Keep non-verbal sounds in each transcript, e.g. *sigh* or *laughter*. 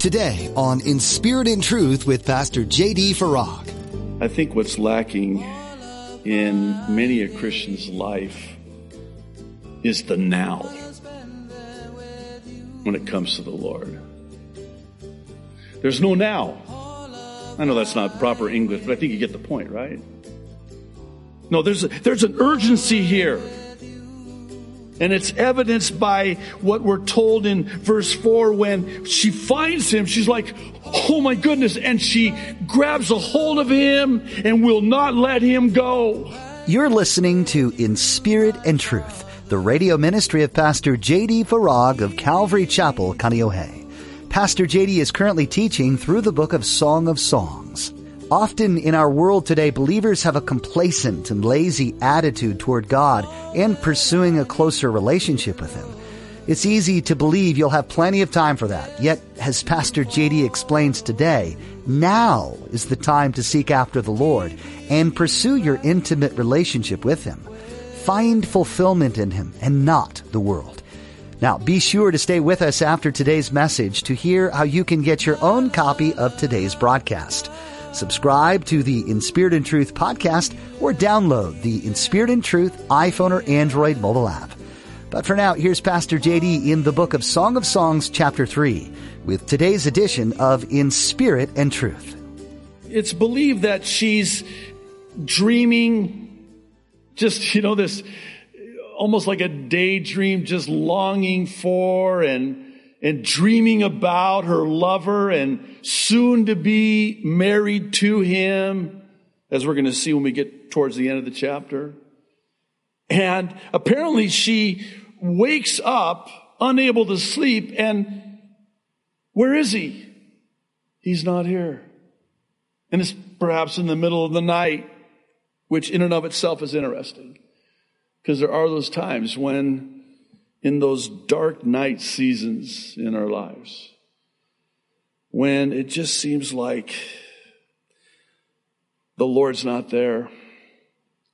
Today on In Spirit and Truth with Pastor J.D. Farag. I think what's lacking in many a Christian's life is the now when it comes to the Lord. There's no now. I know that's not proper English, but I think you get the point, right? No, there's a, there's an urgency here. And it's evidenced by what we're told in verse 4 when she finds him. She's like, Oh my goodness. And she grabs a hold of him and will not let him go. You're listening to In Spirit and Truth, the radio ministry of Pastor J.D. Farag of Calvary Chapel, Kaneohe. Pastor JD is currently teaching through the book of Song of Songs. Often in our world today, believers have a complacent and lazy attitude toward God and pursuing a closer relationship with Him. It's easy to believe you'll have plenty of time for that. Yet, as Pastor JD explains today, now is the time to seek after the Lord and pursue your intimate relationship with Him. Find fulfillment in Him and not the world. Now, be sure to stay with us after today's message to hear how you can get your own copy of today's broadcast. Subscribe to the In Spirit and Truth podcast or download the In Spirit and Truth iPhone or Android mobile app. But for now, here's Pastor JD in the book of Song of Songs, chapter 3, with today's edition of In Spirit and Truth. It's believed that she's dreaming, just, you know, this almost like a daydream, just longing for and, and dreaming about her lover and soon to be married to him, as we're going to see when we get towards the end of the chapter. And apparently she wakes up unable to sleep and where is he? He's not here. And it's perhaps in the middle of the night, which in and of itself is interesting. Because there are those times when, in those dark night seasons in our lives, when it just seems like the Lord's not there.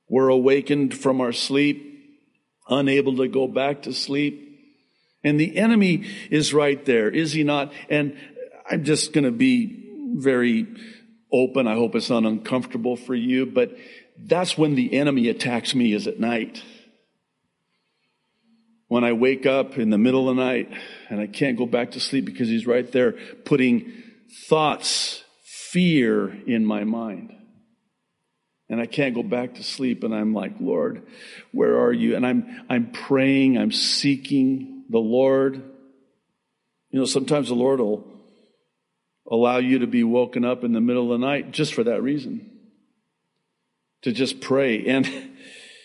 We're awakened from our sleep, unable to go back to sleep. And the enemy is right there, is he not? And I'm just going to be very open. I hope it's not uncomfortable for you, but that's when the enemy attacks me is at night when I wake up in the middle of the night and I can't go back to sleep because he's right there putting thoughts, fear in my mind. And I can't go back to sleep and I'm like, Lord, where are you? And I'm, I'm praying, I'm seeking the Lord. You know, sometimes the Lord will allow you to be woken up in the middle of the night just for that reason. To just pray. And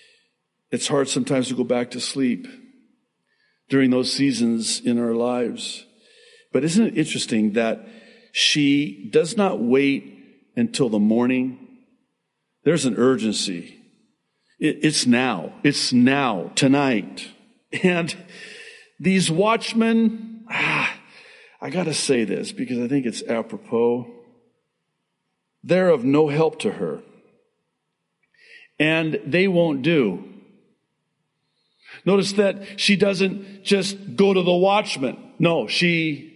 *laughs* it's hard sometimes to go back to sleep during those seasons in our lives. But isn't it interesting that she does not wait until the morning? There's an urgency. It's now. It's now, tonight. *laughs* And these watchmen, ah, I gotta say this because I think it's apropos. They're of no help to her. And they won't do. Notice that she doesn't just go to the watchman. No, she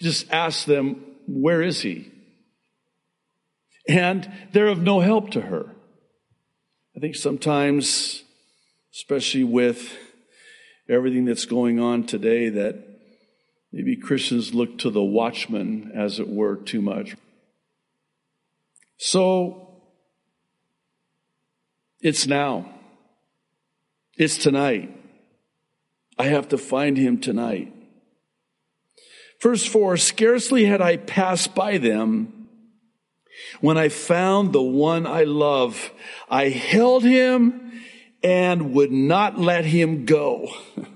just asks them, where is he? And they're of no help to her. I think sometimes, especially with everything that's going on today, that maybe Christians look to the watchman, as it were, too much. So, it's now. It's tonight. I have to find him tonight. Verse 4 Scarcely had I passed by them when I found the one I love. I held him and would not let him go *laughs*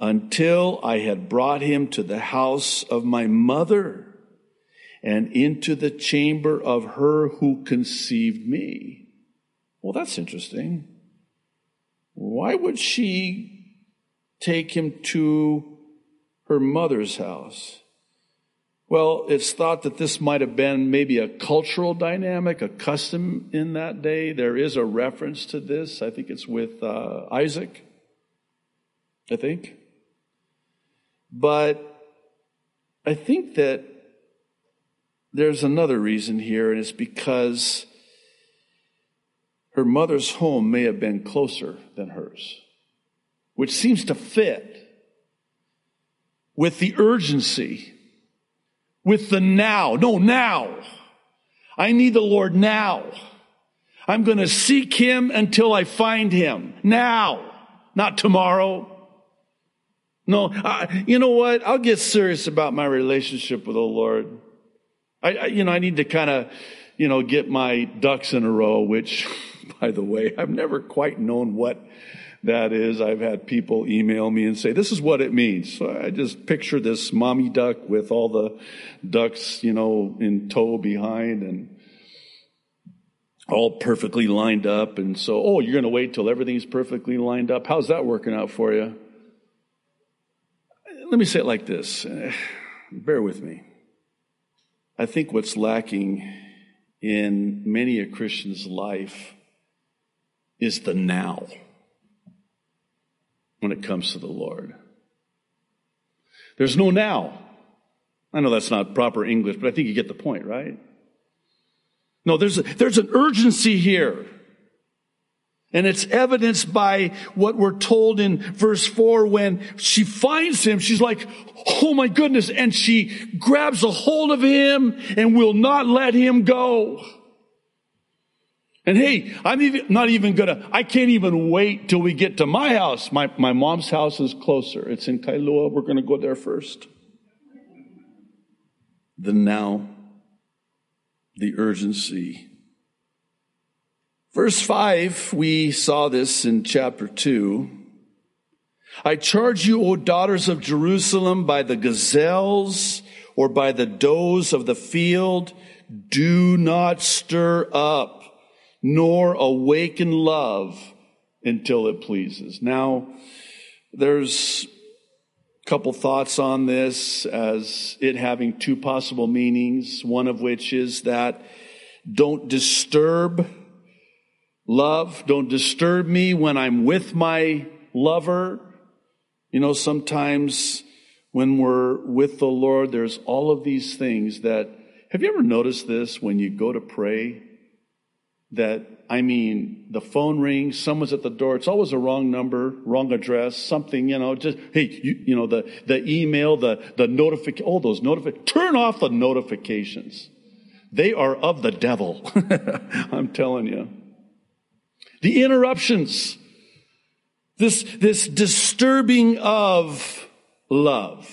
until I had brought him to the house of my mother and into the chamber of her who conceived me. Well, that's interesting. Why would she take him to her mother's house. Well, it's thought that this might have been maybe a cultural dynamic, a custom in that day. There is a reference to this. I think it's with uh, Isaac. I think. But I think that there's another reason here, and it's because her mother's home may have been closer than hers, which seems to fit with the urgency, with the now. No, now. I need the Lord now. I'm going to seek him until I find him. Now, not tomorrow. No, I, you know what? I'll get serious about my relationship with the Lord. I, I you know, I need to kind of, you know, get my ducks in a row, which, *laughs* by the way, I've never quite known what that is. I've had people email me and say, this is what it means. So I just picture this mommy duck with all the ducks, you know, in tow behind and all perfectly lined up. And so, oh, you're going to wait till everything's perfectly lined up. How's that working out for you? Let me say it like this. *sighs* Bear with me. I think what's lacking in many a Christian's life is the now when it comes to the Lord. There's no now. I know that's not proper English, but I think you get the point, right? No, there's, a, there's an urgency here. And it's evidenced by what we're told in verse 4 when she finds him. She's like, oh my goodness. And she grabs a hold of him and will not let him go. And hey, I'm even, not even gonna, I can't even wait till we get to my house. My, my mom's house is closer. It's in Kailua. We're gonna go there first. The now, the urgency. Verse 5, we saw this in chapter 2. I charge you, O daughters of Jerusalem, by the gazelles or by the does of the field, do not stir up nor awaken love until it pleases. Now, there's a couple thoughts on this as it having two possible meanings, one of which is that don't disturb love, don't disturb me when I'm with my lover. You know, sometimes when we're with the Lord, there's all of these things that, have you ever noticed this when you go to pray? That I mean, the phone rings, someone's at the door. It's always a wrong number, wrong address, something, you know, just, hey, you, you know, the, the email, the, the notification, all those notifications, turn off the notifications. They are of the devil. *laughs* I'm telling you. The interruptions, this, this disturbing of love.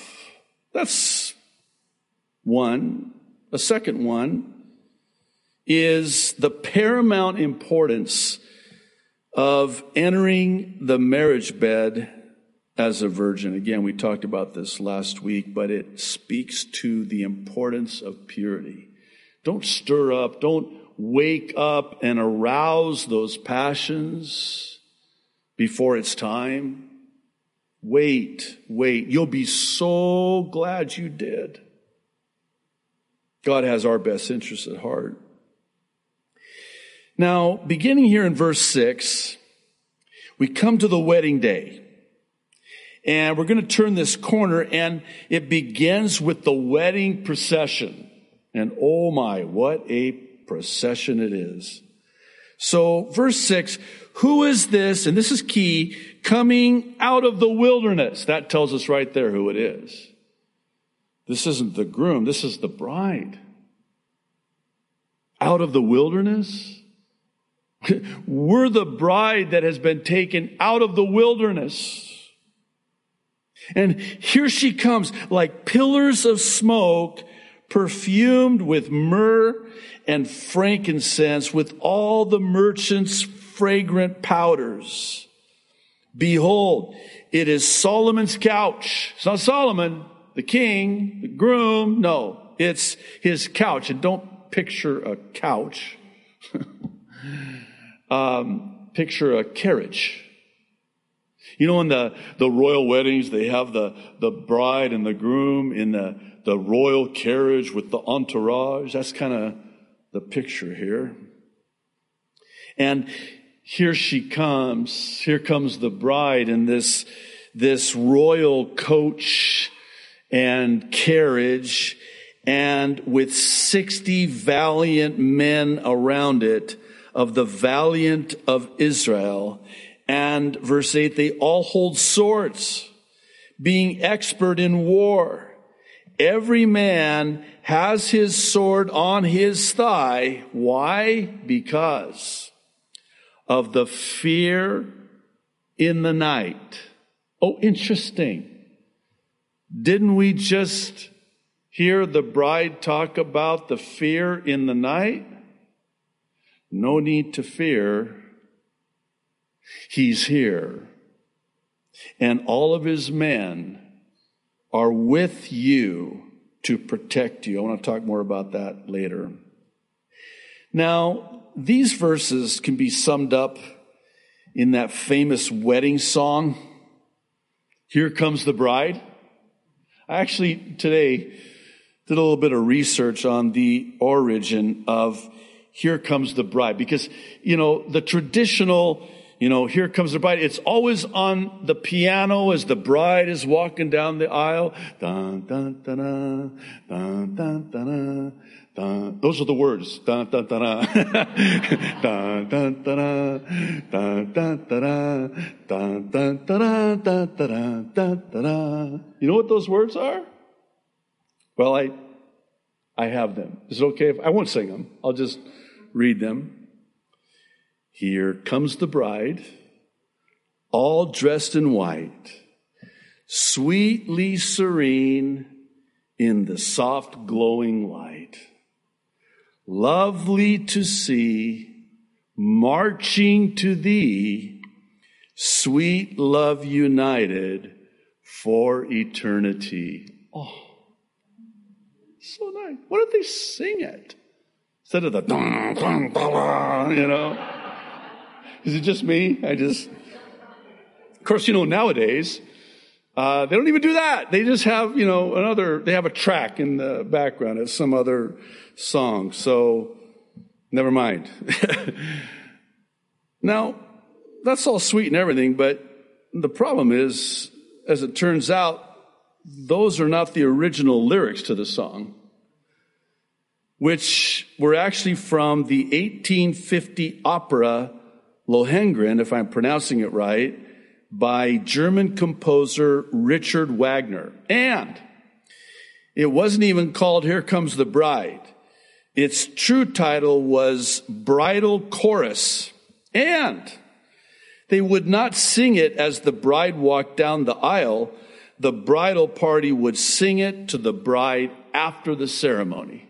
That's one. A second one is the paramount importance of entering the marriage bed as a virgin. Again, we talked about this last week, but it speaks to the importance of purity. Don't stir up, don't wake up and arouse those passions before it's time. Wait, wait. You'll be so glad you did. God has our best interests at heart. Now, beginning here in verse 6, we come to the wedding day. And we're going to turn this corner and it begins with the wedding procession. And oh my, what a procession it is. So verse six, who is this? And this is key, coming out of the wilderness. That tells us right there who it is. This isn't the groom. This is the bride. Out of the wilderness? We're the bride that has been taken out of the wilderness. And here she comes like pillars of smoke, perfumed with myrrh and frankincense, with all the merchants' fragrant powders. Behold, it is Solomon's couch. It's not Solomon, the king, the groom. No, it's his couch. And don't picture a couch. *laughs* um, picture a carriage. You know, in the, the royal weddings, they have the, the bride and the groom in the, the royal carriage with the entourage. That's kind of the picture here. And here she comes. Here comes the bride in this, this royal coach and carriage and with 60 valiant men around it of the valiant of Israel. And verse 8, they all hold swords, being expert in war. Every man has his sword on his thigh. Why? Because of the fear in the night. Oh, interesting. Didn't we just hear the bride talk about the fear in the night? No need to fear. He's here. And all of his men are with you to protect you. I want to talk more about that later. Now, these verses can be summed up in that famous wedding song, Here Comes the Bride. I actually today did a little bit of research on the origin of Here Comes the Bride because, you know, the traditional you know, here comes the bride. It's always on the piano as the bride is walking down the aisle. Dun, dun, dun, dun, dun, dun, dun. Those are the words. Dun, dun, dun, dun, dun, dun, dun, dun, dun, dun, dun, dun, dun, dun, dun. You know what those words are? Well, I, I have them. Is it okay if I won't sing them? I'll just read them. Here comes the bride, all dressed in white, sweetly serene in the soft glowing light. Lovely to see, marching to thee, sweet love united for eternity. Oh, so nice. Why don't they sing it? Instead of the, you know. Is it just me? I just. Of course, you know, nowadays, uh, they don't even do that. They just have, you know, another, they have a track in the background of some other song. So, never mind. now, that's all sweet and everything, but the problem is, as it turns out, those are not the original lyrics to the song, which were actually from the 1850 opera Lohengrin, if I'm pronouncing it right, by German composer Richard Wagner. And it wasn't even called Here Comes the Bride. Its true title was Bridal Chorus. And they would not sing it as the bride walked down the aisle. The bridal party would sing it to the bride after the ceremony.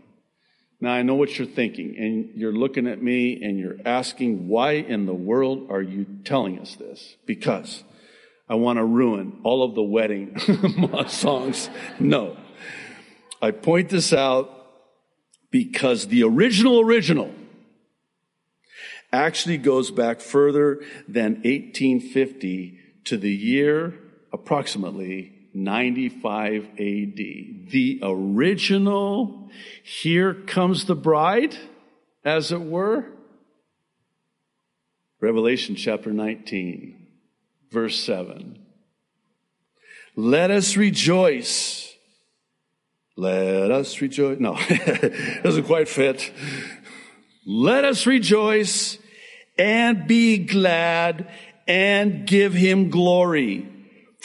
Now, I know what you're thinking, and you're looking at me and you're asking, why in the world are you telling us this? Because I want to ruin all of the wedding *laughs* songs. No. I point this out because the original original actually goes back further than 1850 to the year approximately 95 AD. The original, here comes the bride, as it were. Revelation chapter 19, verse 7. Let us rejoice. Let us rejoice. No, *laughs* doesn't quite fit. Let us rejoice and be glad and give him glory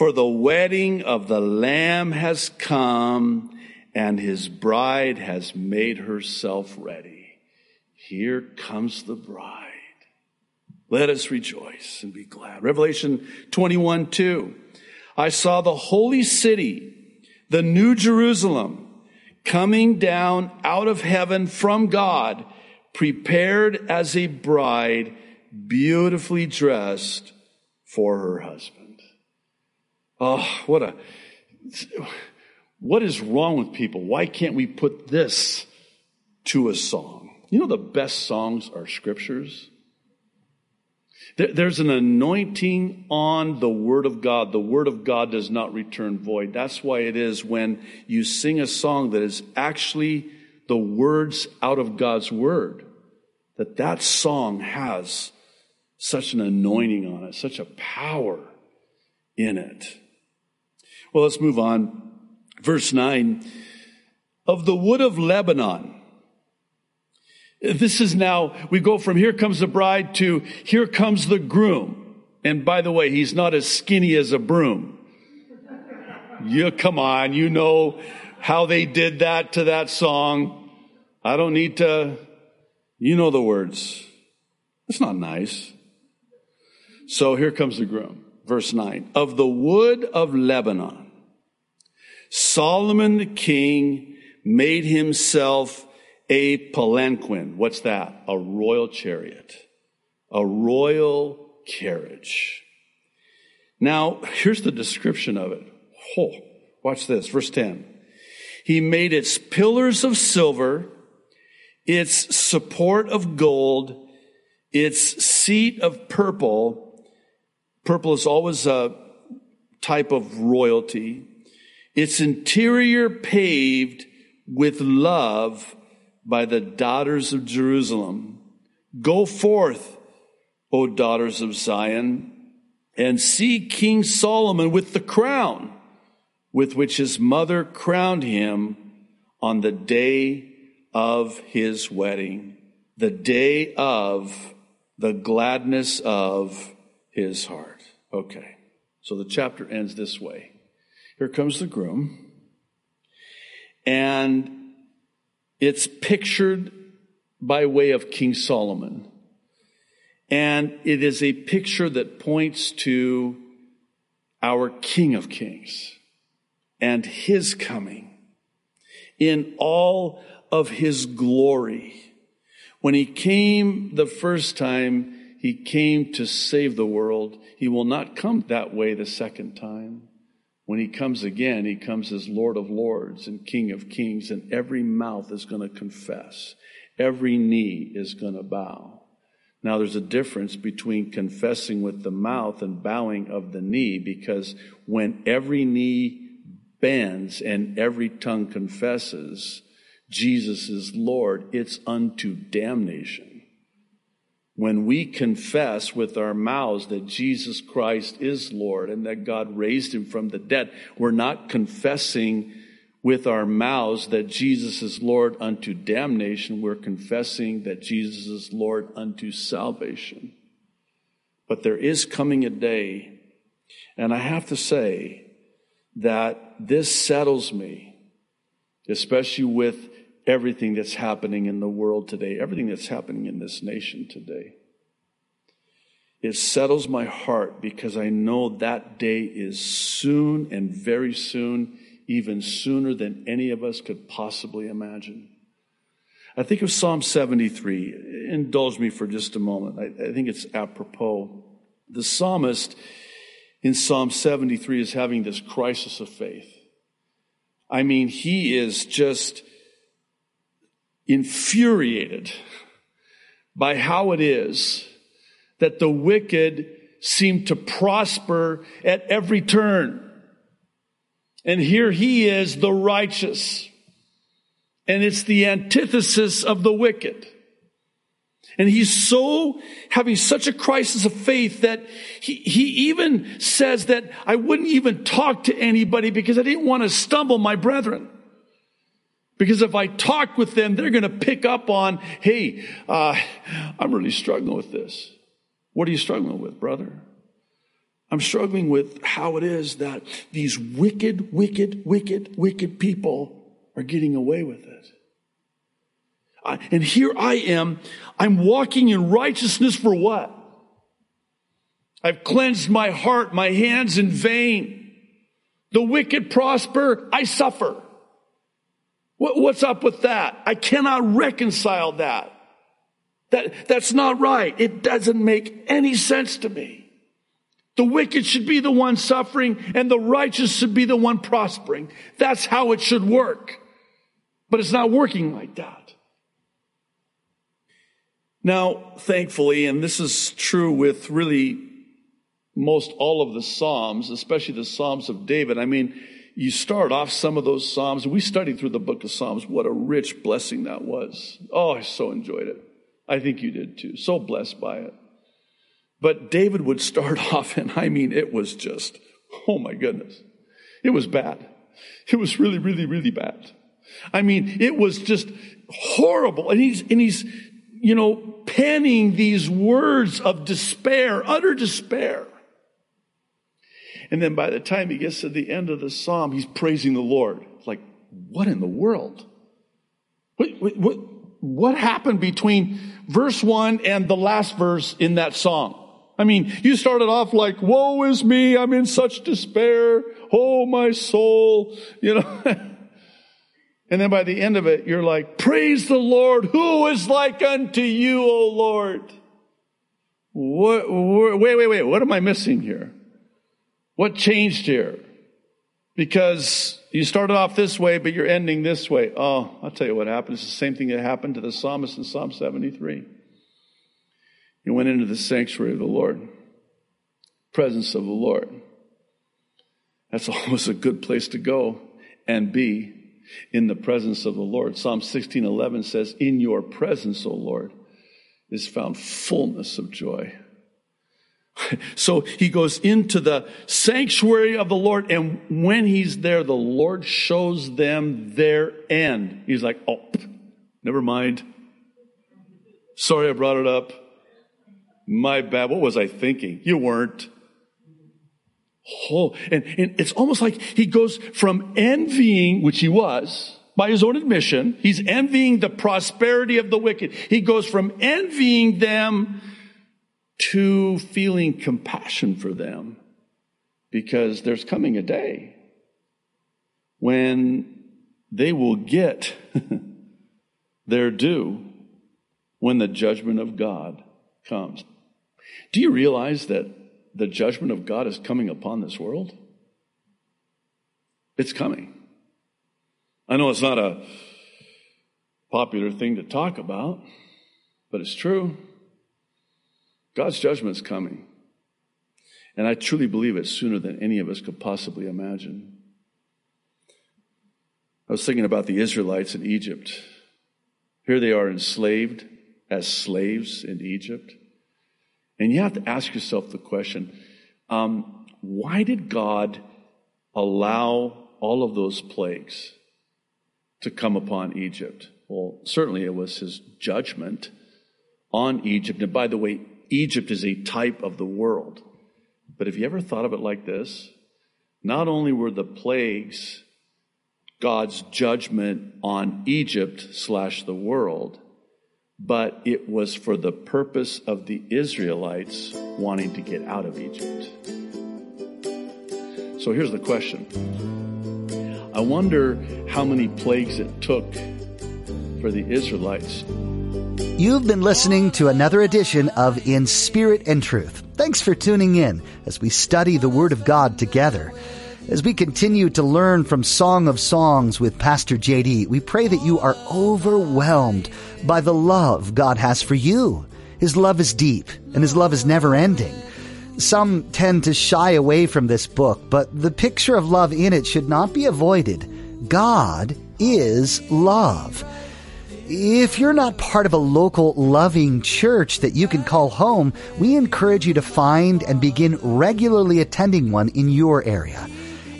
for the wedding of the Lamb has come, and his bride has made herself ready. Here comes the bride. Let us rejoice and be glad. Revelation 21 2. I saw the holy city, the new Jerusalem, coming down out of heaven from God, prepared as a bride, beautifully dressed for her husband. Oh, what a, what is wrong with people? Why can't we put this to a song? You know, the best songs are scriptures. There's an anointing on the Word of God. The Word of God does not return void. That's why it is when you sing a song that is actually the words out of God's Word, that that song has such an anointing on it, such a power in it. Well, let's move on. Verse 9 of the wood of Lebanon. This is now, we go from here comes the bride to here comes the groom. And by the way, he's not as skinny as a broom. You come on, you know how they did that to that song. I don't need to, you know the words. It's not nice. So here comes the groom. Verse 9. Of the wood of Lebanon, Solomon the king made himself a palanquin. What's that? A royal chariot. A royal carriage. Now, here's the description of it. Oh, watch this. Verse 10. He made its pillars of silver, its support of gold, its seat of purple. Purple is always a type of royalty. Its interior paved with love by the daughters of Jerusalem. Go forth, O daughters of Zion, and see King Solomon with the crown with which his mother crowned him on the day of his wedding, the day of the gladness of his heart. Okay, so the chapter ends this way. Here comes the groom, and it's pictured by way of King Solomon. And it is a picture that points to our King of Kings and his coming in all of his glory. When he came the first time, he came to save the world. He will not come that way the second time. When he comes again, he comes as Lord of Lords and King of Kings, and every mouth is going to confess. Every knee is going to bow. Now, there's a difference between confessing with the mouth and bowing of the knee, because when every knee bends and every tongue confesses Jesus is Lord, it's unto damnation. When we confess with our mouths that Jesus Christ is Lord and that God raised him from the dead, we're not confessing with our mouths that Jesus is Lord unto damnation. We're confessing that Jesus is Lord unto salvation. But there is coming a day, and I have to say, that this settles me, especially with everything that's happening in the world today, everything that's happening in this nation today. It settles my heart because I know that day is soon and very soon, even sooner than any of us could possibly imagine. I think of Psalm 73. Indulge me for just a moment. I, I think it's apropos. The psalmist in Psalm 73 is having this crisis of faith. I mean, he is just infuriated by how it is that the wicked seem to prosper at every turn. And here he is, the righteous. And it's the antithesis of the wicked. And he's so having such a crisis of faith that he, he even says that I wouldn't even talk to anybody because I didn't want to stumble my brethren. Because if I talk with them, they're going to pick up on, hey, uh, I'm really struggling with this. What are you struggling with, brother? I'm struggling with how it is that these wicked, wicked, wicked, wicked people are getting away with it. And here I am. I'm walking in righteousness for what? I've cleansed my heart, my hands in vain. The wicked prosper, I suffer. What's up with that? I cannot reconcile that. That, that's not right. It doesn't make any sense to me. The wicked should be the one suffering and the righteous should be the one prospering. That's how it should work. But it's not working like that. Now, thankfully, and this is true with really most all of the Psalms, especially the Psalms of David. I mean, you start off some of those Psalms, we studied through the book of Psalms. What a rich blessing that was. Oh, I so enjoyed it. I think you did too. So blessed by it. But David would start *laughs* off, and I mean, it was just, oh my goodness, it was bad. It was really, really, really bad. I mean, it was just horrible. And he's, and he's, you know, penning these words of despair, utter despair. And then by the time he gets to the end of the psalm, he's praising the Lord. It's like, what in the world? What, what, what, what happened between verse one and the last verse in that song? I mean, you started off like, woe is me, I'm in such despair. Oh, my soul, you know. *laughs* and then by the end of it, you're like, praise the Lord, who is like unto you, O Lord. What, wait, wait, wait, what am I missing here? What changed here? Because you started off this way, but you're ending this way. Oh, I'll tell you what happened. It's the same thing that happened to the psalmist in Psalm 73. He went into the sanctuary of the Lord, presence of the Lord. That's *laughs* always a good place to go and be in the presence of the Lord. Psalm 16:11 says, "In your presence, O Lord, is found fullness of joy." *laughs* So he goes into the sanctuary of the Lord, and when he's there, the Lord shows them their end. He's like, "Oh, never mind. Sorry I brought it up. My bad. What was I thinking? You weren't. Oh, and, and it's almost like he goes from envying, which he was, by his own admission, he's envying the prosperity of the wicked. He goes from envying them to feeling compassion for them because there's coming a day when they will get *laughs* their due when the judgment of God comes. Do you realize that the judgment of God is coming upon this world? It's coming. I know it's not a popular thing to talk about, but it's true. God's judgment is coming. And I truly believe it sooner than any of us could possibly imagine. I was thinking about the Israelites in Egypt. Here they are enslaved as slaves in Egypt. And you have to ask yourself the question um, why did God allow all of those plagues to come upon Egypt? Well, certainly it was his judgment on Egypt. And by the way, Egypt is a type of the world. But have you ever thought of it like this? Not only were the plagues God's judgment on Egypt slash the world, but it was for the purpose of the Israelites wanting to get out of Egypt. So here's the question I wonder how many plagues it took for the Israelites. You've been listening to another edition of In Spirit and Truth. Thanks for tuning in as we study the Word of God together. As we continue to learn from Song of Songs with Pastor JD, we pray that you are overwhelmed by the love God has for you. His love is deep and His love is never ending. Some tend to shy away from this book, but the picture of love in it should not be avoided. God is love. If you're not part of a local loving church that you can call home, we encourage you to find and begin regularly attending one in your area.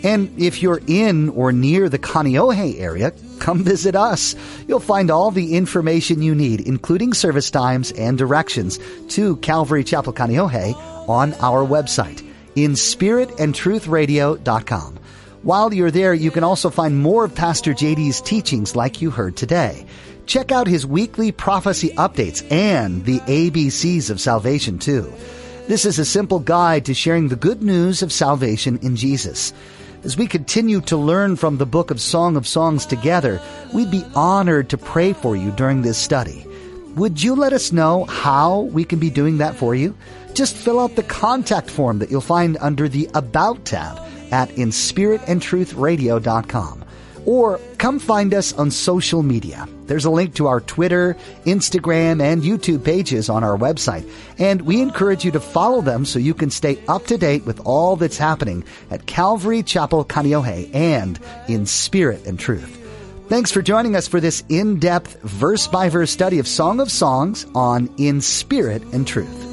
And if you're in or near the Kaneohe area, come visit us. You'll find all the information you need, including service times and directions to Calvary Chapel Kaneohe on our website, inspiritandtruthradio.com. While you're there, you can also find more of Pastor JD's teachings like you heard today. Check out his weekly prophecy updates and the ABCs of salvation too. This is a simple guide to sharing the good news of salvation in Jesus. As we continue to learn from the book of Song of Songs together, we'd be honored to pray for you during this study. Would you let us know how we can be doing that for you? Just fill out the contact form that you'll find under the About tab at inspiritandtruthradio.com or come find us on social media. There's a link to our Twitter, Instagram, and YouTube pages on our website, and we encourage you to follow them so you can stay up to date with all that's happening at Calvary Chapel Kaneohe and in spirit and truth. Thanks for joining us for this in-depth verse by verse study of Song of Songs on In Spirit and Truth.